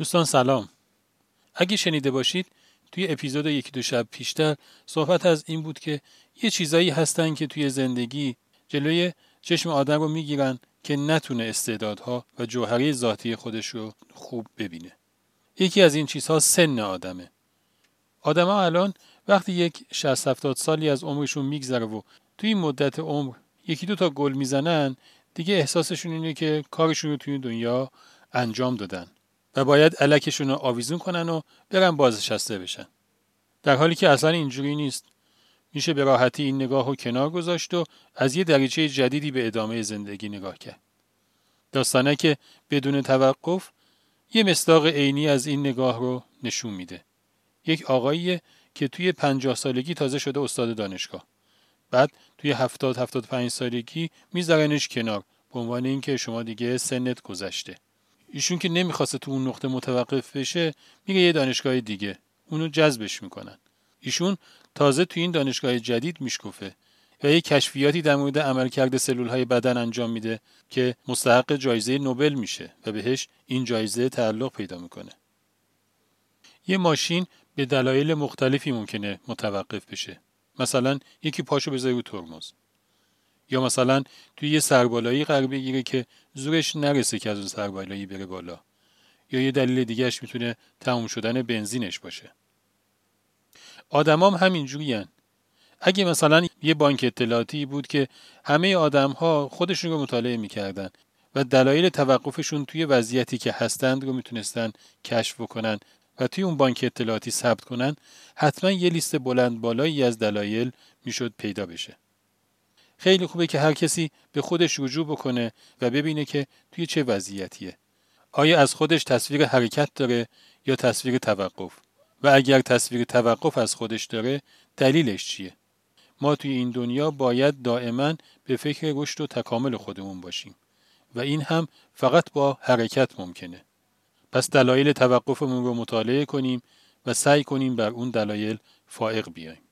دوستان سلام اگه شنیده باشید توی اپیزود یکی دو شب پیشتر صحبت از این بود که یه چیزایی هستن که توی زندگی جلوی چشم آدم رو می‌گیرن که نتونه استعدادها و جوهری ذاتی خودش رو خوب ببینه. یکی از این چیزها سن آدمه. آدما الان وقتی یک 60 70 سالی از عمرشون میگذره و توی این مدت عمر یکی دو تا گل می‌زنن دیگه احساسشون اینه که کارشون رو توی دنیا انجام دادن باید علکشون رو آویزون کنن و برن بازنشسته بشن. در حالی که اصلا اینجوری نیست. میشه به راحتی این نگاه رو کنار گذاشت و از یه دریچه جدیدی به ادامه زندگی نگاه کرد. داستانه که بدون توقف یه مصداق عینی از این نگاه رو نشون میده. یک آقایی که توی پنجاه سالگی تازه شده استاد دانشگاه. بعد توی هفتاد هفتاد پنج سالگی میذارنش کنار به عنوان اینکه شما دیگه سنت گذشته. ایشون که نمی‌خواسته تو اون نقطه متوقف بشه میگه یه دانشگاه دیگه اونو جذبش می‌کنن ایشون تازه تو این دانشگاه جدید میشکفه و یک کشفیاتی در مورد عملکرد سلول های بدن انجام میده که مستحق جایزه نوبل میشه و بهش این جایزه تعلق پیدا می‌کنه. یه ماشین به دلایل مختلفی ممکنه متوقف بشه. مثلا یکی پاشو بذاره رو ترمز. یا مثلا توی یه سربالایی قرار بگیره که زورش نرسه که از اون سربالایی بره بالا. یا یه دلیل دیگهش می‌تونه تموم شدن بنزینش باشه. آدمام همینجوری هن. اگه مثلا یه بانک اطلاعاتی بود که همه آدم ها خودشون رو مطالعه می‌کردن و دلایل توقفشون توی وضعیتی که هستند رو می‌تونستن کشف بکنن و توی اون بانک اطلاعاتی ثبت کنن حتما یه لیست بلند بالایی از دلایل می‌شد پیدا بشه. خیلی خوبه که هر کسی به خودش رجوع بکنه و ببینه که توی چه وضعیتیه. آیا از خودش تصویر حرکت داره یا تصویر توقف؟ و اگر تصویر توقف از خودش داره دلیلش چیه؟ ما توی این دنیا باید دائما به فکر رشد و تکامل خودمون باشیم و این هم فقط با حرکت ممکنه. پس دلایل توقفمون رو مطالعه کنیم و سعی کنیم بر اون دلایل فائق بیایم.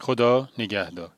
خدا نگهدار.